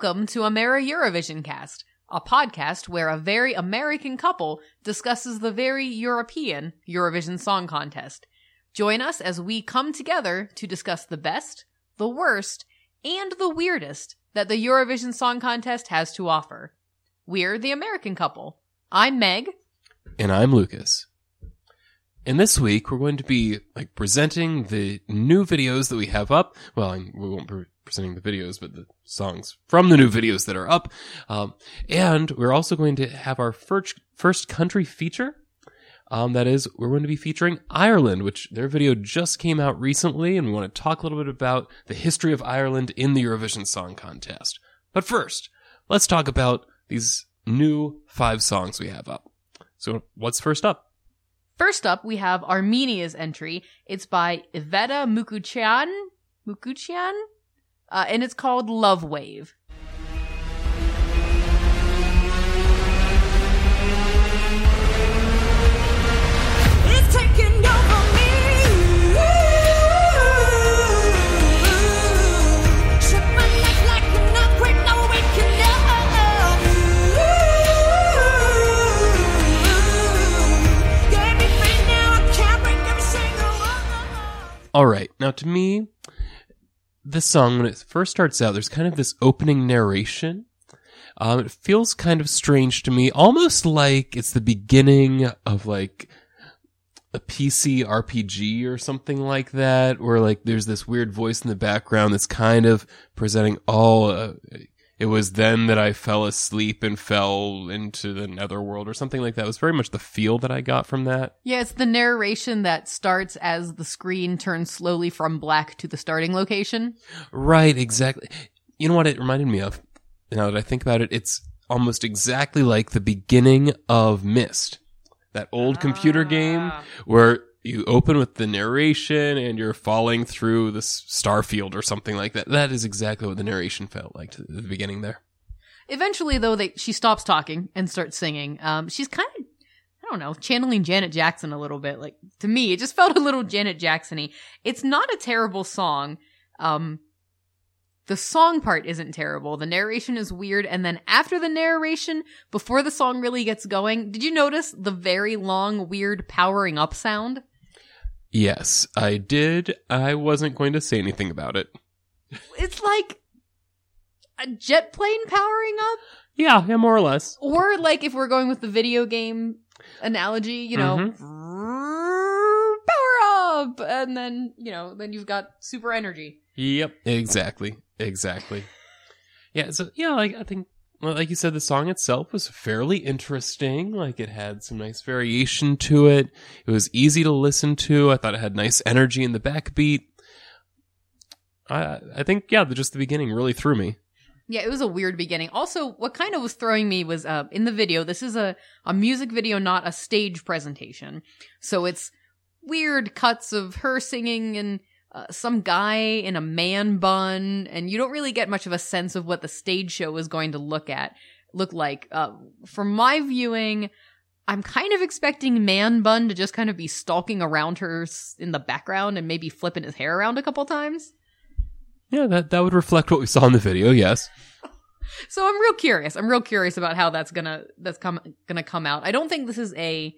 Welcome to Amera Eurovision Cast, a podcast where a very American couple discusses the very European Eurovision Song Contest. Join us as we come together to discuss the best, the worst, and the weirdest that the Eurovision Song Contest has to offer. We're the American couple. I'm Meg. And I'm Lucas. And this week we're going to be like presenting the new videos that we have up. Well, we won't be presenting the videos, but the songs from the new videos that are up. Um, and we're also going to have our first first country feature. Um, that is, we're going to be featuring Ireland, which their video just came out recently, and we want to talk a little bit about the history of Ireland in the Eurovision Song Contest. But first, let's talk about these new five songs we have up. So, what's first up? First up, we have Armenia's entry. It's by Iveta Mukuchyan, Mukuchyan, uh, and it's called Love Wave. All right. Now, to me, this song, when it first starts out, there's kind of this opening narration. Um, it feels kind of strange to me, almost like it's the beginning of like a PC RPG or something like that, where like there's this weird voice in the background that's kind of presenting, all, uh, it was then that I fell asleep and fell into the netherworld or something like that. It was very much the feel that I got from that. Yeah, it's the narration that starts as the screen turns slowly from black to the starting location. Right, exactly. You know what it reminded me of? Now that I think about it, it's almost exactly like the beginning of Myst. that old computer game ah. where you open with the narration and you're falling through this star field or something like that. That is exactly what the narration felt like to the beginning there. Eventually, though, they she stops talking and starts singing. Um, she's kind of, I don't know, channeling Janet Jackson a little bit. Like to me, it just felt a little Janet Jacksony. It's not a terrible song. Um, the song part isn't terrible. The narration is weird, and then after the narration, before the song really gets going, did you notice the very long, weird powering up sound? Yes, I did. I wasn't going to say anything about it. It's like a jet plane powering up. Yeah, yeah, more or less. Or like if we're going with the video game analogy, you know, mm-hmm. power up, and then you know, then you've got super energy. Yep, exactly, exactly. Yeah, so yeah, like I think, like you said, the song itself was fairly interesting. Like it had some nice variation to it. It was easy to listen to. I thought it had nice energy in the backbeat. I I think yeah, just the beginning really threw me. Yeah, it was a weird beginning. Also, what kind of was throwing me was uh, in the video. This is a a music video, not a stage presentation. So it's weird cuts of her singing and uh, some guy in a man bun, and you don't really get much of a sense of what the stage show is going to look at look like. Uh, from my viewing, I'm kind of expecting man bun to just kind of be stalking around her in the background and maybe flipping his hair around a couple times. Yeah, that that would reflect what we saw in the video. Yes. So I'm real curious. I'm real curious about how that's gonna that's come gonna come out. I don't think this is a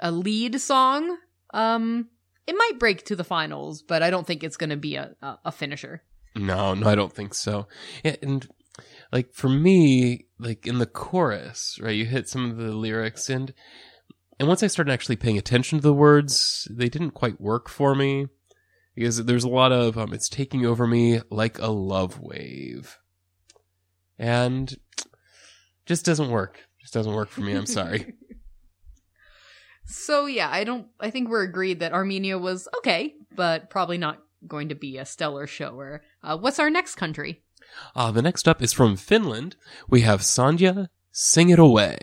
a lead song. Um, it might break to the finals, but I don't think it's gonna be a a, a finisher. No, no, I don't think so. And like for me, like in the chorus, right, you hit some of the lyrics and and once I started actually paying attention to the words, they didn't quite work for me. Because there's a lot of um it's taking over me like a love wave. And just doesn't work. Just doesn't work for me. I'm sorry. So yeah, I don't. I think we're agreed that Armenia was okay, but probably not going to be a stellar shower. Uh, what's our next country? Uh, the next up is from Finland. We have Sandhja, Sing It Away.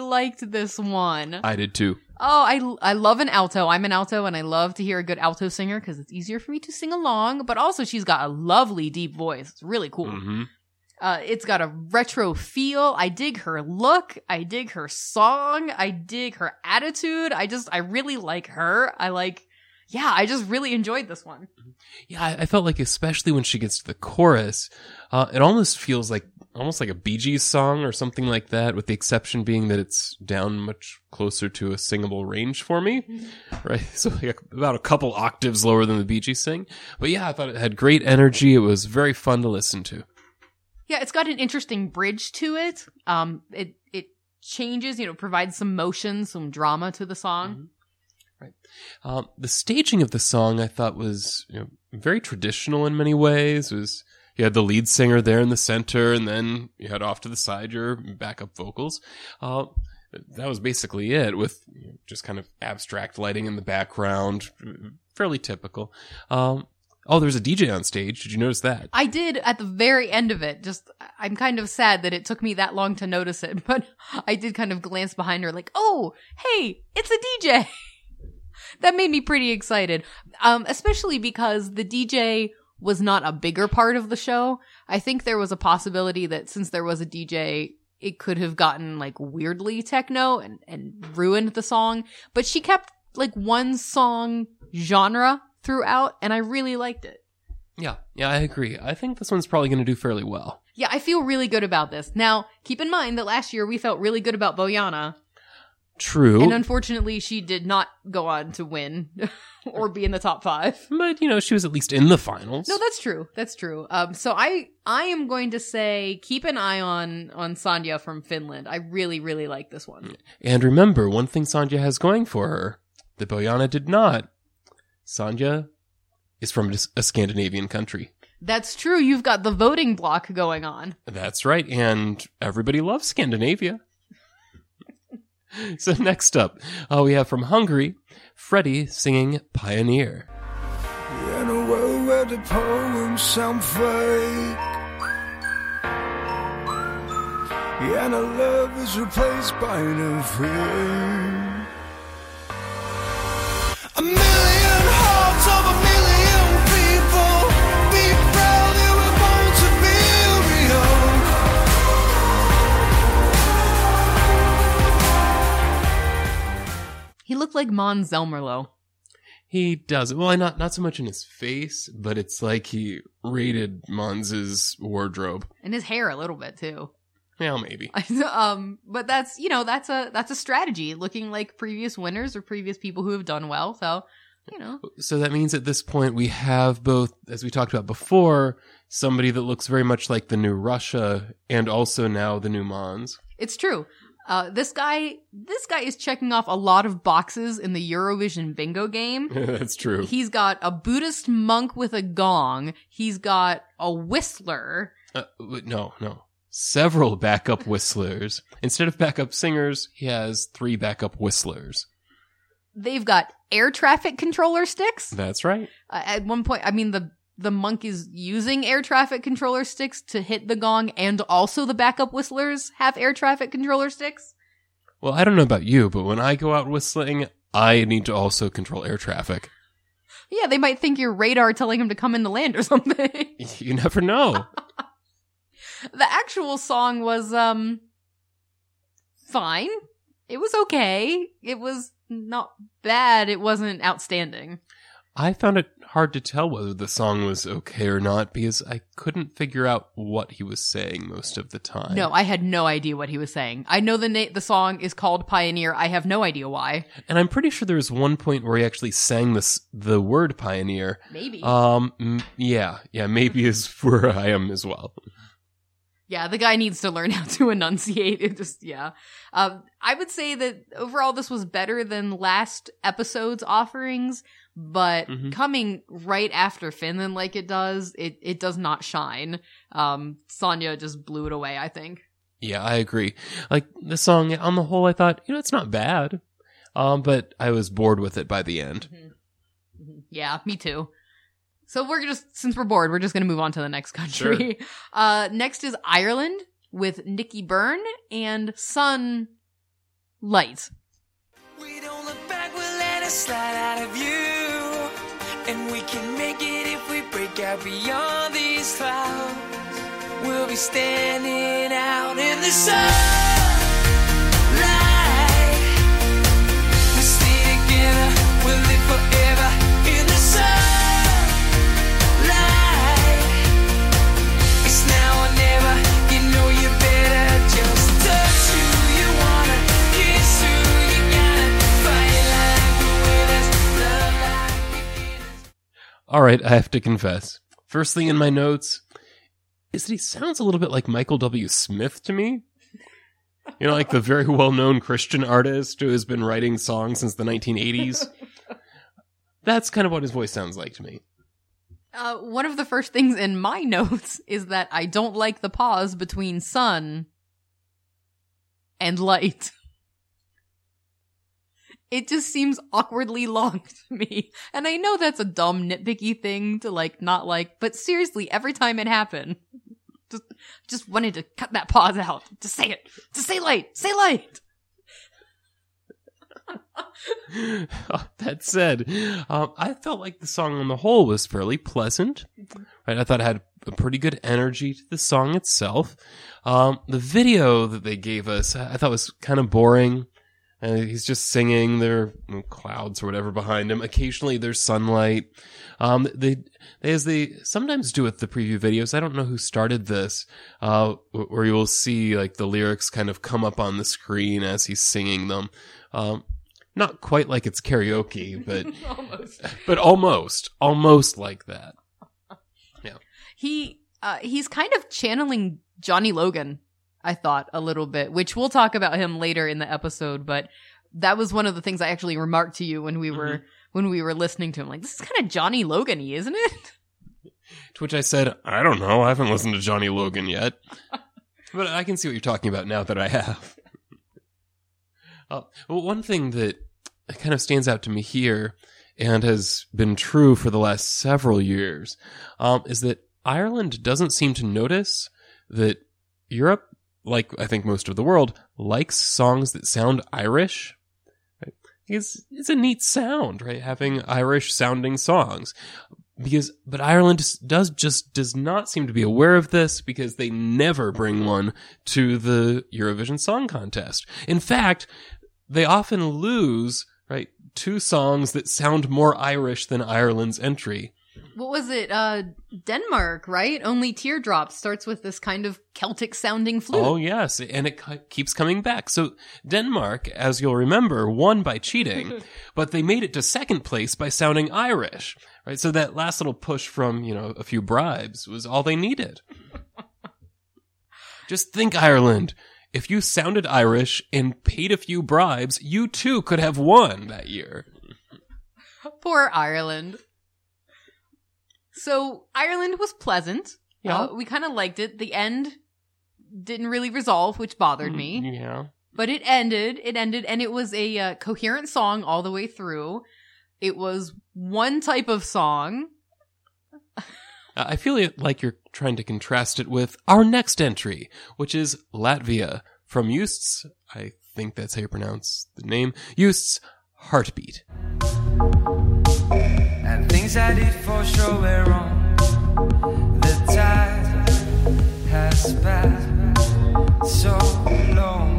Liked this one. I did too. Oh, I I love an alto. I'm an alto, and I love to hear a good alto singer because it's easier for me to sing along. But also, she's got a lovely deep voice. It's really cool. hmm Uh, it's got a retro feel. I dig her look. I dig her song. I dig her attitude. I just, I really like her. I like, yeah, I just really enjoyed this one. Yeah, I, I felt like especially when she gets to the chorus, uh, it almost feels like almost like a Bee Gees song or something like that. With the exception being that it's down much closer to a singable range for me, right? So like about a couple octaves lower than the Bee Gees sing. But yeah, I thought it had great energy. It was very fun to listen to. Yeah, it's got an interesting bridge to it. Um, it, it changes, you know, provides some motion, some drama to the song. Right. Um, the staging of the song I thought was you know, very traditional in many ways. It was you had the lead singer there in the center, and then you had off to the side your backup vocals. Uh, that was basically it, with just kind of abstract lighting in the background, fairly typical. Um, oh, there's a DJ on stage. Did you notice that? I did at the very end of it. Just, I'm kind of sad that it took me that long to notice it, but I did kind of glance behind her like, oh, hey, it's a DJ. that made me pretty excited. Um, especially because the DJ was not a bigger part of the show. I think there was a possibility that since there was a DJ, it could have gotten like weirdly techno and, and ruined the song. But she kept like one song genre throughout, and I really liked it. Yeah, yeah, I agree. I think this one's probably going to do fairly well. Yeah, I feel really good about this. Now, keep in mind that last year we felt really good about Bojana, True. and unfortunately she did not go on to win or be in the top five. but, you know, she was at least in the finals. No, that's true. That's true. Um, so I I am going to say keep an eye on on Sandhja from Finland. I really really like this one. And remember, one thing Sandhja has going for her that Bojana did not. Sandhja is from a Scandinavian country. That's true. You've got the voting block going on. That's right, and everybody loves Scandinavia. so next up, uh, we have from Hungary, Freddie singing Pioneer. In a world where the poems sound fake And our love is replaced by an He looked like Måns Zelmerlöw. He does well, not not so much in his face, but it's like he raided Måns's wardrobe. And his hair a little bit too. Well, maybe. um, but that's you know that's a that's a strategy, looking like previous winners or previous people who have done well. So you know, So that means at this point we have both, as we talked about before, somebody that looks very much like the new Russia, and also now the new Måns. it's true. Uh, this guy, this guy is checking off a lot of boxes in the Eurovision bingo game. That's true. He's got a Buddhist monk with a gong. He's got a whistler. Uh, no, no. Several backup whistlers. Instead of backup singers, he has three backup whistlers. They've got air traffic controller sticks. That's right. Uh, at one point, I mean the the monk is using air traffic controller sticks to hit the gong, and also the backup whistlers have air traffic controller sticks. Well, I don't know about you, but when I go out whistling, I need to also control air traffic. Yeah, they might think you're radar telling him to come in to land or something. You never know. the actual song was um fine. It was okay. It was not bad. It wasn't outstanding. I found it hard to tell whether the song was okay or not because I couldn't figure out what he was saying most of the time. No, I had no idea what he was saying. I know the na- the song is called Pioneer. I have no idea why. And I'm pretty sure there was one point where he actually sang this the word pioneer. Maybe. Um m- yeah, yeah, maybe is where I am as well. Yeah, the guy needs to learn how to enunciate. It just, yeah. Um, I would say that overall this was better than last episode's offerings, but Mhm. coming right after Finland like it does, it, it does not shine. Um, Sandhja just blew it away, I think. Yeah, I agree. Like the song on the whole I thought, you know, it's not bad. Um but I was bored with it by the end. Yeah, me too. So we're just, since we're bored, we're just gonna move on to the next country. Uh, next is Ireland with Nicky Byrne and Sun Light. We don't look back, we'll let it slide out of view. And we can make it if we break out beyond these clouds. We'll be standing out in the sunlight. All right, I have to confess. First thing in my notes is that he sounds a little bit like Michael W. Smith to me. You know, like the very well known Christian artist who has been writing songs since the 1980s. That's kind of what his voice sounds like to me. Uh, one of the first things in my notes is that I don't like the pause between sun and light. It just seems awkwardly long to me. And I know that's a dumb nitpicky thing to like not like, but seriously, every time it happened, just just wanted to cut that pause out. To say it. To say light. Say light. that said, um, I felt like the song on the whole was fairly pleasant. Right, I thought it had a pretty good energy to the song itself. Um, the video that they gave us, I thought was kind of boring. Uh, he's just singing. There are clouds or whatever behind him. Occasionally, there's sunlight. Um, they, they, as they sometimes do with the preview videos. I don't know who started this, uh, where you will see like the lyrics kind of come up on the screen as he's singing them. Um, not quite like it's karaoke, but Almost. but almost, almost like that. Yeah, He uh he's kind of channeling Johnny Logan, I thought, a little bit, which we'll talk about him later in the episode, but that was one of the things I actually remarked to you when we were when we were listening to him. Like, this is kind of Johnny Logan-y, isn't it? To which I said, I don't know. I haven't listened to Johnny Logan yet. but I can see what you're talking about now that I have. uh, well, one thing that kind of stands out to me here and has been true for the last several years um, is that Ireland doesn't seem to notice that Europe, like I think most of the world, likes songs that sound Irish. It's, it's a neat sound, right? Having Irish sounding songs because but Ireland does just does not seem to be aware of this because they never bring one to the Eurovision Song Contest. In fact, they often lose right two songs that sound more Irish than Ireland's entry. What was it? Uh Denmark, right? Only Teardrops starts with this kind of Celtic sounding flute. Oh yes, and it cu- keeps coming back. So Denmark, as you'll remember, won by cheating, but they made it to second place by sounding Irish. Right? So that last little push from, you know, a few bribes was all they needed. Just think Ireland. If you sounded Irish and paid a few bribes, you too could have won that year. Poor Ireland. So Ireland was pleasant. Yeah. Uh, we kind of liked it. The end didn't really resolve, which bothered me. Yeah. But it ended. It ended, and it was a uh, coherent song all the way through. It was one type of song. Uh, I feel like you're trying to contrast it with our next entry, which is Latvia from Justs, I think that's how you pronounce the name, Justs Heartbeat. Things I did for sure were wrong. The tide has passed so long.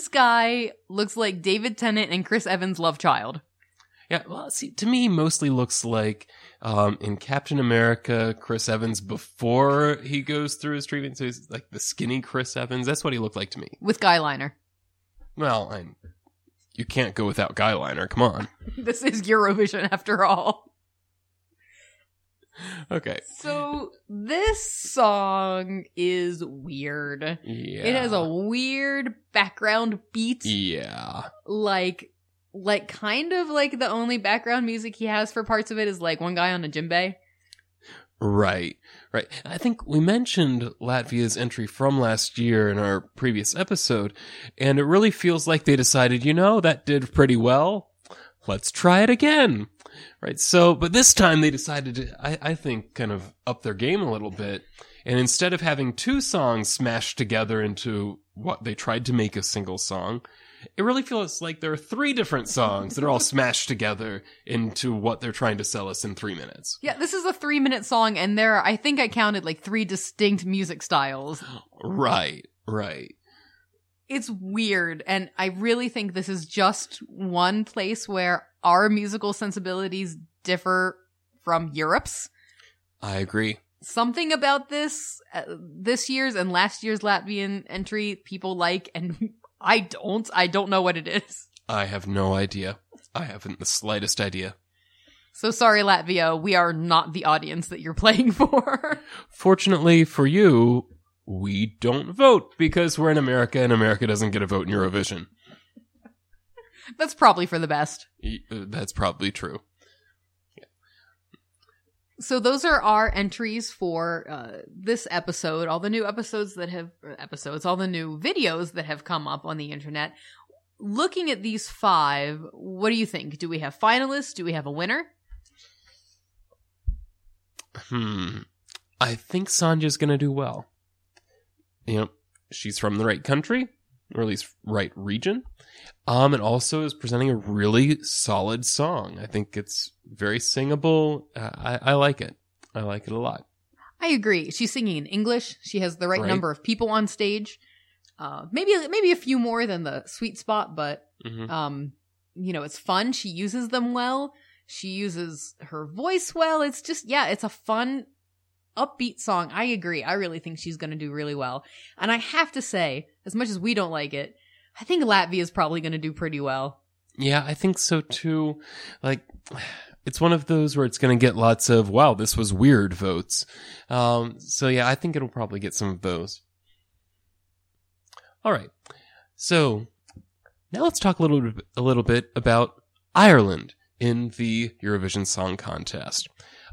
This guy looks like David Tennant and Chris Evans' love child. Yeah, well, see, to me, he mostly looks like um, in Captain America, Chris Evans before he goes through his treatment. So he's like the skinny Chris Evans. That's what he looked like to me. with guy liner. Well, I'm, you can't go without guy liner. Come on. This is Eurovision after all. Okay. So this song is weird. Yeah. It has a weird background beat, Yeah. like like kind of like the only background music he has for parts of it is like one guy on a djembe. Right, right. I think we mentioned Latvia's entry from last year in our previous episode, and it really feels like they decided, you know, that did pretty well. Let's try it again. Right. So, but this time they decided to, I, I think, kind of up their game a little bit. And instead of having two songs smashed together into what they tried to make a single song, it really feels like there are three different songs that are all smashed together into what they're trying to sell us in three minutes. Yeah, this is a three minute song, and there, are, I think I counted like three distinct music styles. Right, right. It's weird, and I really think this is just one place where our musical sensibilities differ from Europe's. I agree. Something about this, uh, this year's and last year's Latvian entry, people like, and I don't. I don't know what it is. I have no idea. I haven't the slightest idea. So sorry, Latvia, we are not the audience that you're playing for. Fortunately for you, we don't vote because we're in America and America doesn't get a vote in Eurovision. That's probably for the best. Uh, That's probably true. So those are our entries for uh, this episode. All the new episodes that have uh, episodes, all the new videos that have come up on the internet. Looking at these five, what do you think? Do we have finalists? Do we have a winner? Hmm. I think Sandhja's gonna do well. You know, she's from the right country, or at least right region. Um, and also is presenting a really solid song. I think it's very singable. Uh, I, I like it. I like it a lot. I agree. She's singing in English. She has the right, Right. number of people on stage. Uh, maybe maybe a few more than the sweet spot, but hmm um, you know, it's fun. She uses them well. She uses her voice well. It's just yeah, it's a fun, upbeat song. I agree. I really think she's going to do really well. And I have to say, as much as we don't like it, I think Latvia is probably going to do pretty well. Yeah, I think so too. Like, it's one of those where it's going to get lots of "wow, this was weird" votes. Um, so yeah, I think it'll probably get some of those. All right, so now let's talk a little a little bit about Ireland in the Eurovision Song Contest.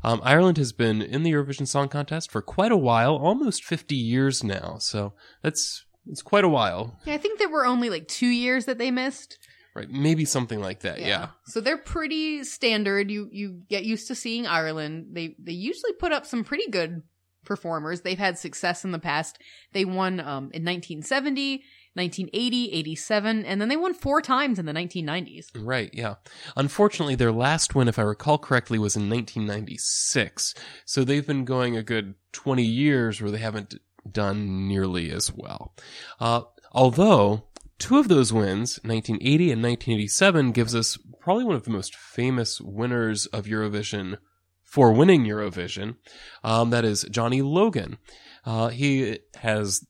Um, Ireland has been in the Eurovision Song Contest for quite a while, almost fifty years now. So that's it's quite a while, Yeah, I think there were only like two years that they missed. right? Maybe something like that. yeah. So they're pretty standard. You you get used to seeing Ireland. They they usually put up some pretty good performers. They've had success in the past. They won um in 1970, 1980, 87, and then they won four times in the 1990s. Right, yeah. Unfortunately, their last win, if I recall correctly, was in 1996. So they've been going a good 20 years where they haven't done nearly as well. Uh, although, two of those wins, 1980 and 1987, gives us probably one of the most famous winners of Eurovision for winning Eurovision. Um, that is Johnny Logan. Uh, he has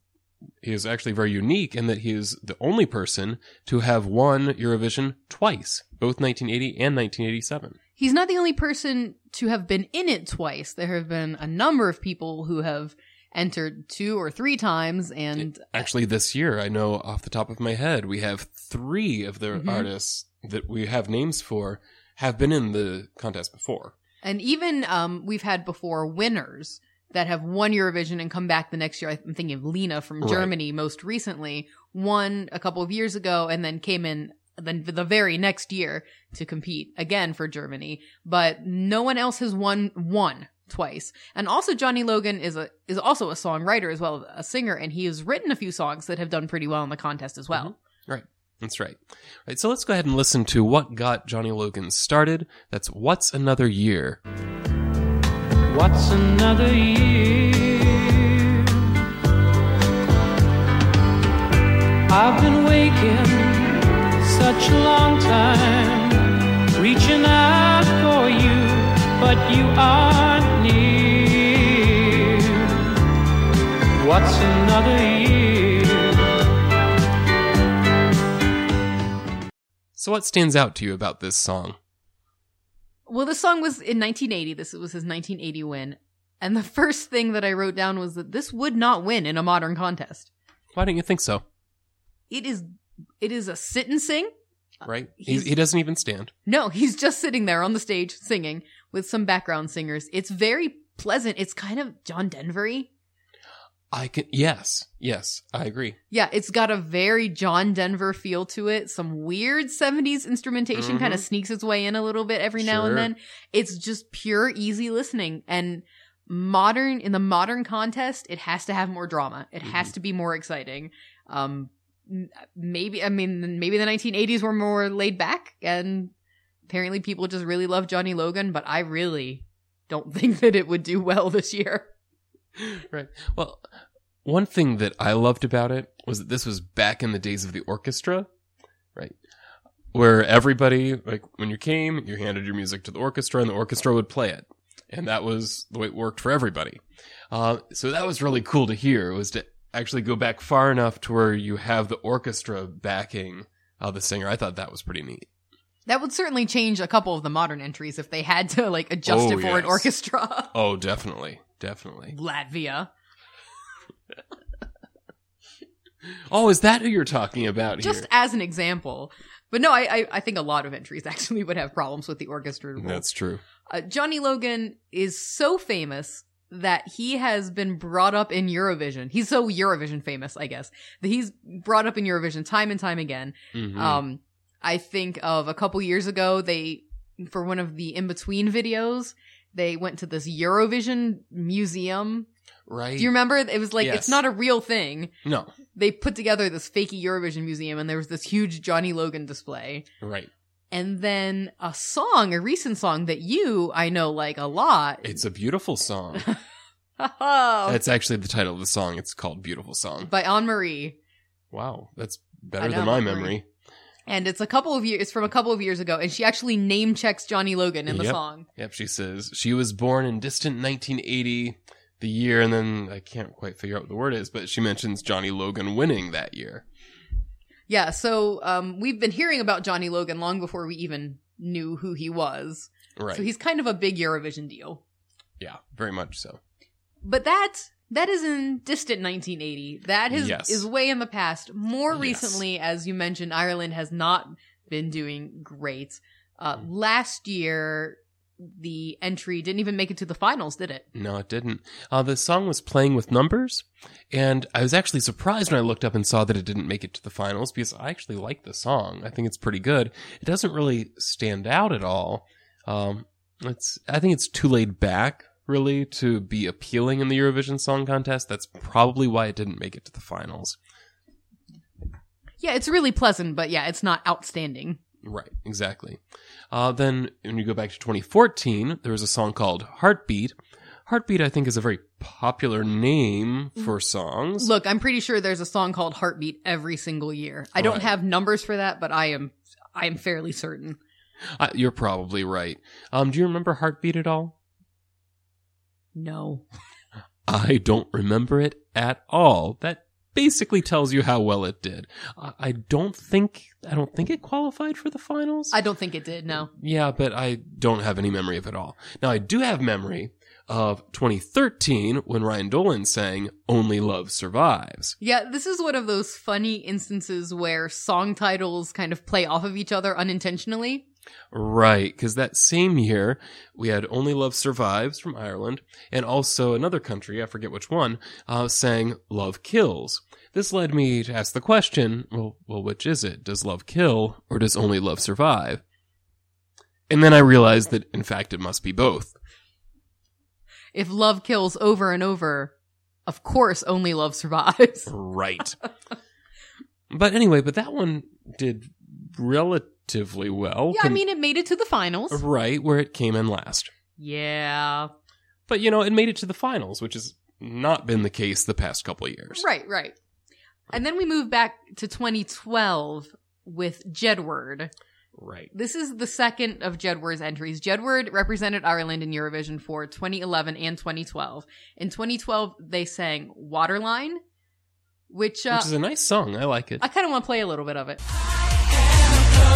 he is actually very unique in that he is the only person to have won Eurovision twice, both 1980 and 1987. He's not the only person to have been in it twice. There have been a number of people who have entered two or three times and Actually, this year, I know off the top of my head, we have three of the Mhm. artists that we have names for have been in the contest before. And even um, we've had before winners that have won Eurovision and come back the next year. I'm thinking of Lena from Right. Germany most recently, won a couple of years ago and then came in then the very next year to compete again for Germany. But no one else has won one twice. And also Johnny Logan is a is also a songwriter as well, a singer, and he has written a few songs that have done pretty well in the contest as well. Mm-hmm. Right. That's right. Right. So let's go ahead and listen to what got Johnny Logan started. That's What's Another Year. What's another year? I've been waking such a long time, reaching out for you, but you aren't near. What's another year? So what stands out to you about this song? Well, this song was in 1980. This was his 1980 win. And the first thing that I wrote down was that this would not win in a modern contest. Why don't you think so? It is, it is a sit and sing. Right? He, he's- he doesn't even stand. No, he's just sitting there on the stage singing with some background singers. It's very pleasant. It's kind of John Denvery. I can yes, yes, I agree. Yeah, it's got a very John Denver feel to it. Some weird 70s instrumentation kind of sneaks its way in a little bit every now Sure. and then. It's just pure easy listening and modern in the modern contest, it has to have more drama. It has Mhm. to be more exciting. Um maybe I mean maybe the 1980s were more laid back and apparently people just really love Johnny Logan, but I really don't think that it would do well this year. Right. Well, one thing that I loved about it was that this was back in the days of the orchestra, right? Where everybody, like, when you came, you handed your music to the orchestra and the orchestra would play it. And that was the way it worked for everybody. Uh, so that was really cool to hear, It was to actually go back far enough to where you have the orchestra backing uh, the singer. I thought that was pretty neat. That would certainly change a couple of the modern entries if they had to like adjust Oh, it for an orchestra. Oh, definitely. Definitely. Latvia. Oh, is that who you're talking about Just here? as an example. But no, I, I I think a lot of entries actually would have problems with the orchestra. rule. That's true. Uh, Johnny Logan is so famous that he has been brought up in Eurovision. He's so Eurovision famous, I guess, that he's brought up in Eurovision time and time again. Mhm. Um, I think of a couple years ago, they, for one of the in between videos, they went to this Eurovision museum. right. Do you remember? It was like, Yes. it's not a real thing. no. They put together this fakey Eurovision museum and there was this huge Johnny Logan display. Right. And then a song, a recent song that you, I know, like a lot. It's a beautiful song. Oh, That's actually the title of the song. It's called Beautiful Song. by Anmary. Wow, that's better than my memory. And it's a couple of years, it's from a couple of years ago. And she actually name checks Johnny Logan in the Yep. song. Yep, she says she was born in distant 1980, the year, and then I can't quite figure out what the word is, but she mentions Johnny Logan winning that year. Yeah, so um, we've been hearing about Johnny Logan long before we even knew who he was. Right. So he's kind of a big Eurovision deal. yeah, very much so. But that that is in distant 1980. That is Yes. is way in the past. More Yes. recently, as you mentioned, Ireland has not been doing great. Uh, Mm. last year, the entry didn't even make it to the finals, did it? No, it didn't. Uh, the song was playing with numbers, and I was actually surprised when I looked up and saw that it didn't make it to the finals because I actually like the song. I think it's pretty good. It doesn't really stand out at all. Um, it's I think it's too laid back, really, to be appealing in the Eurovision Song Contest. That's probably why it didn't make it to the finals. Yeah, it's really pleasant, but yeah, it's not outstanding. Right, exactly. Uh, then when you go back to 2014, there was a song called Heartbeat. Heartbeat, I think, is a very popular name for songs. Look, I'm pretty sure there's a song called Heartbeat every single year. I don't Right. have numbers for that, but I am I am fairly certain. Uh, you're probably right. Um, do you remember Heartbeat at all? No. I don't remember it at all. That basically tells you how well it did. I I don't think I don't think it qualified for the finals. I don't think it did, no. yeah, but I don't have any memory of it all. Now I do have memory of 2013 when Ryan Dolan sang "Only Love Survives." Yeah, this is one of those funny instances where song titles kind of play off of each other unintentionally. Right, because that same year we had "Only Love Survives" from Ireland, and also another country, I forget which one, uh, sang "Love Kills." This led me to ask the question: Well, well, which is it? Does love kill, or does only love survive? And then I realized that, in fact, it must be both. If love kills over and over, of course only love survives. Right. but anyway, but that one did relatively well. yeah, I mean it made it to the finals. right where it came in last. Yeah. But you know, it made it to the finals, which has not been the case the past couple years. Right, right. And then we move back to 2012 with Jedward. Right. This is the second of Jedward's entries. Jedward represented Ireland in Eurovision for 2011 and 2012. In 2012, they sang Waterline, which, uh, Which is a nice song. I like it. I kind of want to play a little bit of it.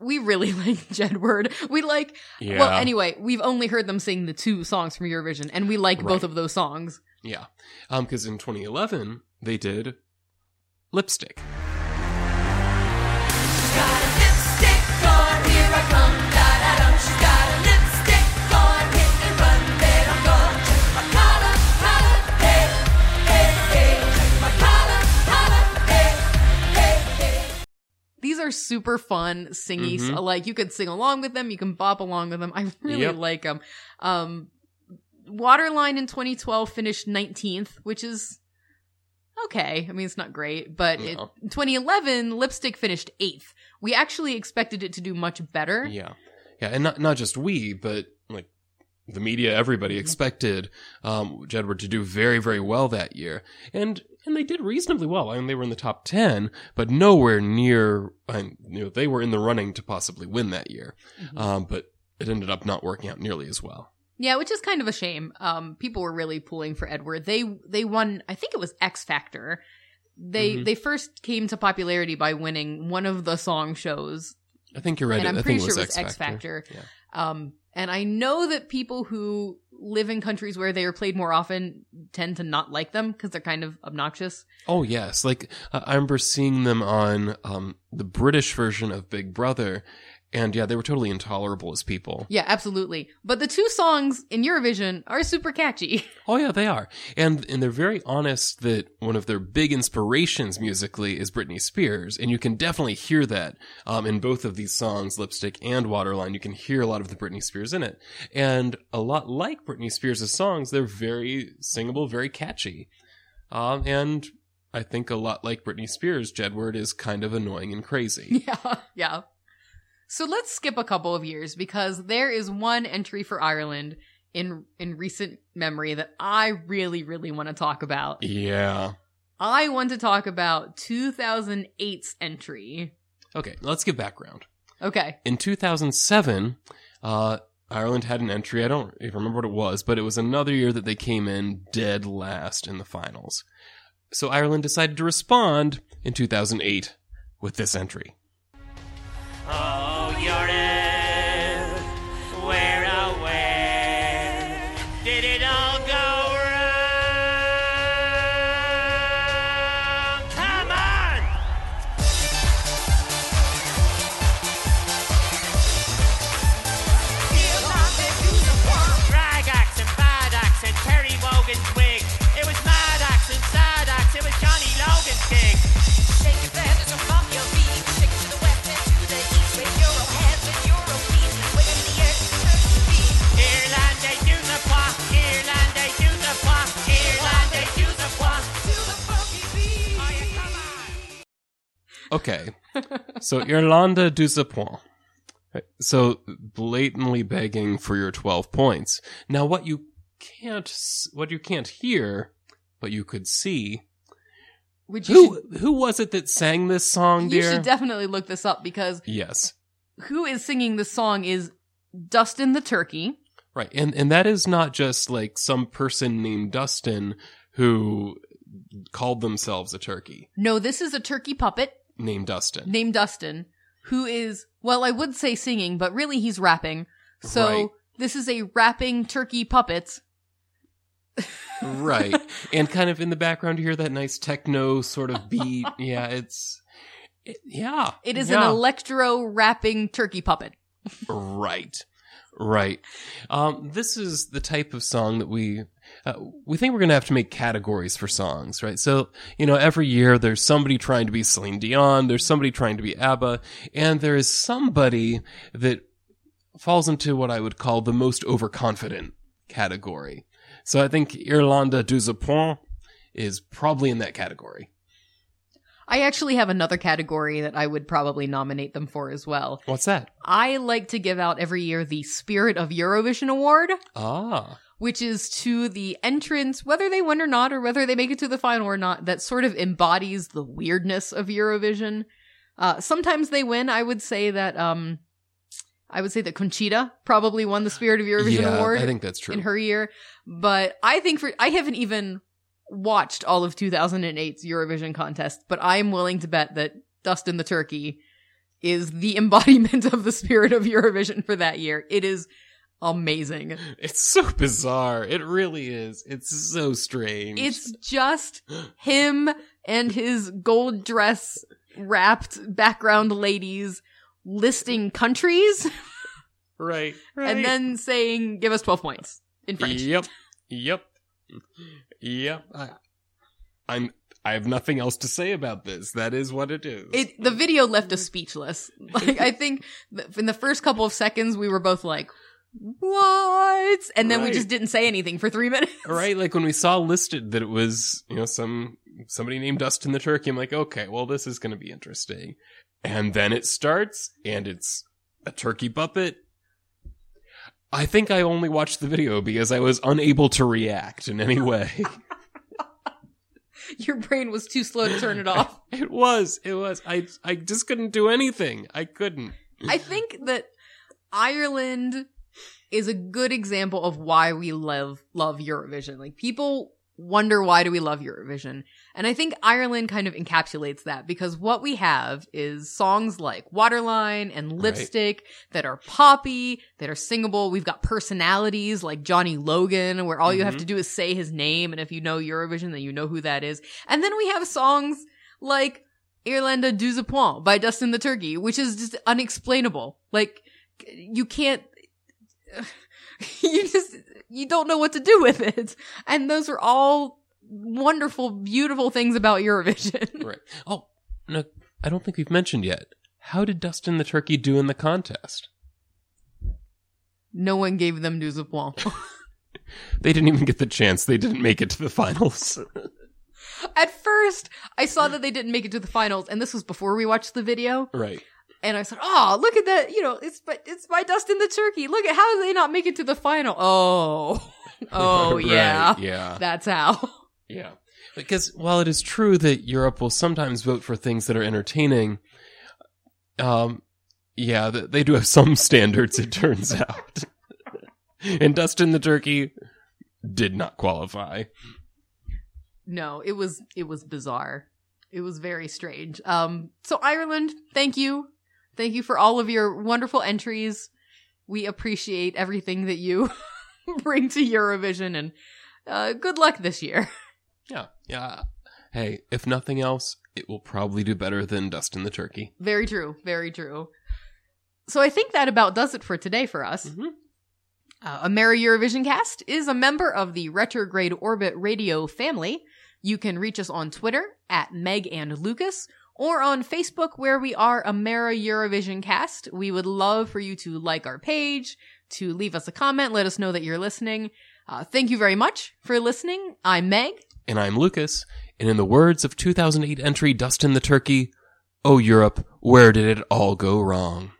We really like Jedward. We like. Yeah. Well, anyway, we've only heard them sing the two songs from Eurovision, and we like both of those songs. Yeah. Um, because in 2011 they did lipstick. These are super fun singy. Mhm. Like you could sing along with them, you can bop along with them. I really Yep. like them. Um, Waterline in 2012 finished 19th, which is okay. I mean, it's not great, but it, 2011 Lipstick finished eighth. We actually expected it to do much better. Yeah. Yeah, and not not just we, but like the media, everybody Mm-hmm. expected um Jedward to do very, very well that year. And and they did reasonably well. I mean they were in the top ten, but nowhere near and you know, they were in the running to possibly win that year. Mm-hmm. Um, but it ended up not working out nearly as well. Yeah, which is kind of a shame. Um, people were really pulling for Jedward. They they won. I think it was X Factor. They Mhm. they first came to popularity by winning one of the song shows, I think you're right. and I'm I pretty sure it was X Factor. Yeah. Um, and I know that people who live in countries where they are played more often tend to not like them because they're kind of obnoxious. Oh yes, like I remember seeing them on um the British version of Big Brother, and yeah, they were totally intolerable as people. Yeah, absolutely. But the two songs in Eurovision are super catchy. Oh yeah, they are, and and they're very honest that one of their big inspirations musically is Britney Spears, and you can definitely hear that um, in both of these songs, Lipstick and Waterline. You can hear a lot of the Britney Spears in it, and a lot like Britney Spears' songs, they're very singable, very catchy, um, and I think a lot like Britney Spears, Jedward is kind of annoying and crazy. yeah, yeah. So let's skip a couple of years because there is one entry for Ireland in in recent memory that I really really want to talk about. yeah. I want to talk about 2008's entry. Okay, let's give background. Okay. in 2007, uh, Ireland had an entry. I don't even remember what it was, but it was another year that they came in dead last in the finals. So Ireland decided to respond in 2008 with this entry. Oh, Okay, so Irelande Douze Pointe. So blatantly begging for your 12 points. Now what you can't, what you can't hear, but you could see. Which you Who, should, who was it that sang this song, you dear? should definitely look this up because yes. who is singing this song is Dustin the Turkey. Right. And and that is not just like some person named Dustin who called themselves a turkey No, this is a turkey puppet named Dustin. named Dustin who is, well, I would say singing, but really he's rapping. So Right. this is a rapping turkey puppet. right. And kind of in the background you hear that nice techno sort of beat. yeah, it's it- yeah. It is yeah. an electro rapping turkey puppet. Right. Right. Um, this is the type of song that we, uh, we think we're going to have to make categories for songs, right? So, you know, every year there's somebody trying to be Celine Dion, there's somebody trying to be ABBA, and there is somebody that falls into what I would call the most overconfident category. So I think Irelande Douze is probably in that category. I actually have another category that I would probably nominate them for as well. What's that? I like to give out every year the Spirit of Eurovision Award, Ah. which is to the entrants, whether they win or not, or whether they make it to the final or not, that sort of embodies the weirdness of Eurovision. Uh, sometimes they win. I would say that, um, I would say that Conchita probably won the Spirit of Eurovision yeah, Award I think that's true. in her year. But I think for, I haven't even watched all of 2008's Eurovision contest, but I'm willing to bet that Dustin the Turkey is the embodiment of the spirit of Eurovision for that year. It is amazing. It's so bizarre. It really is. It's so strange. It's just him and his gold dress wrapped background ladies listing countries right, and then saying, give us 12 points in French. Yep. Yep. Yep. I, uh, I'm. I have nothing else to say about this. That is what it is. It, the video left us speechless. Like, I think in the first couple of seconds, we were both like, what? And then we just didn't say anything for three minutes. right. Like when we saw listed that it was, you know, some somebody named Dustin the Turkey. I'm like, okay, well, this is going to be interesting. And then it starts, and it's a turkey puppet. I think I only watched the video because I was unable to react in any way. Your brain was too slow to turn it off. It was. It was. I I just couldn't do anything. I couldn't. I think that Ireland is a good example of why we love love Eurovision. Like people wonder why do we love Eurovision? And I think Ireland kind of encapsulates that because what we have is songs like Waterline and Lipstick that are poppy, that are singable. We've got personalities like Johnny Logan where all you have Mhm. to do is say his name and if you know Eurovision then you know who that is. And then we have songs like Irelande Douze Pointe by Dustin the Turkey, which is just unexplainable. Like, you can't, you just, you don't know what to do with it. And those are all wonderful, beautiful things about Eurovision. Right. Oh no, I don't think we've mentioned yet. How did Dustin the Turkey do in the contest? no one gave them du Point. They didn't even get the chance. They didn't make it to the finals. At first, I saw that they didn't make it to the finals, and this was before we watched the video. right. And I said, "Oh, look at that! You know, it's by it's by Dustin the Turkey. Look at how did they not make it to the final? Oh, oh Right, yeah, Yeah. that's how." Yeah. Because while it is true that Europe will sometimes vote for things that are entertaining, um, yeah, th- they do have some standards, it turns out. and Dustin the Turkey did not qualify. No, it was it was bizarre. It was very strange. Um so Ireland, thank you. Thank you for all of your wonderful entries. We appreciate everything that you bring to Eurovision and uh good luck this year. Yeah. Yeah. Hey, if nothing else, it will probably do better than Dustin the Turkey. Very true, very true. So I think that about does it for today for us. Mhm. Uh, Ameri Eurovision Cast is a member of the Retrograde Orbit Radio family. You can reach us on Twitter at Meg and Lucas or on Facebook where we are Amera Eurovision Cast. We would love for you to like our page, to leave us a comment, let us know that you're listening. Uh, thank you very much for listening. I'm Meg. And I'm Lucas, and in the words of 2008 entry Dustin the Turkey, Oh Europe, where did it all go wrong?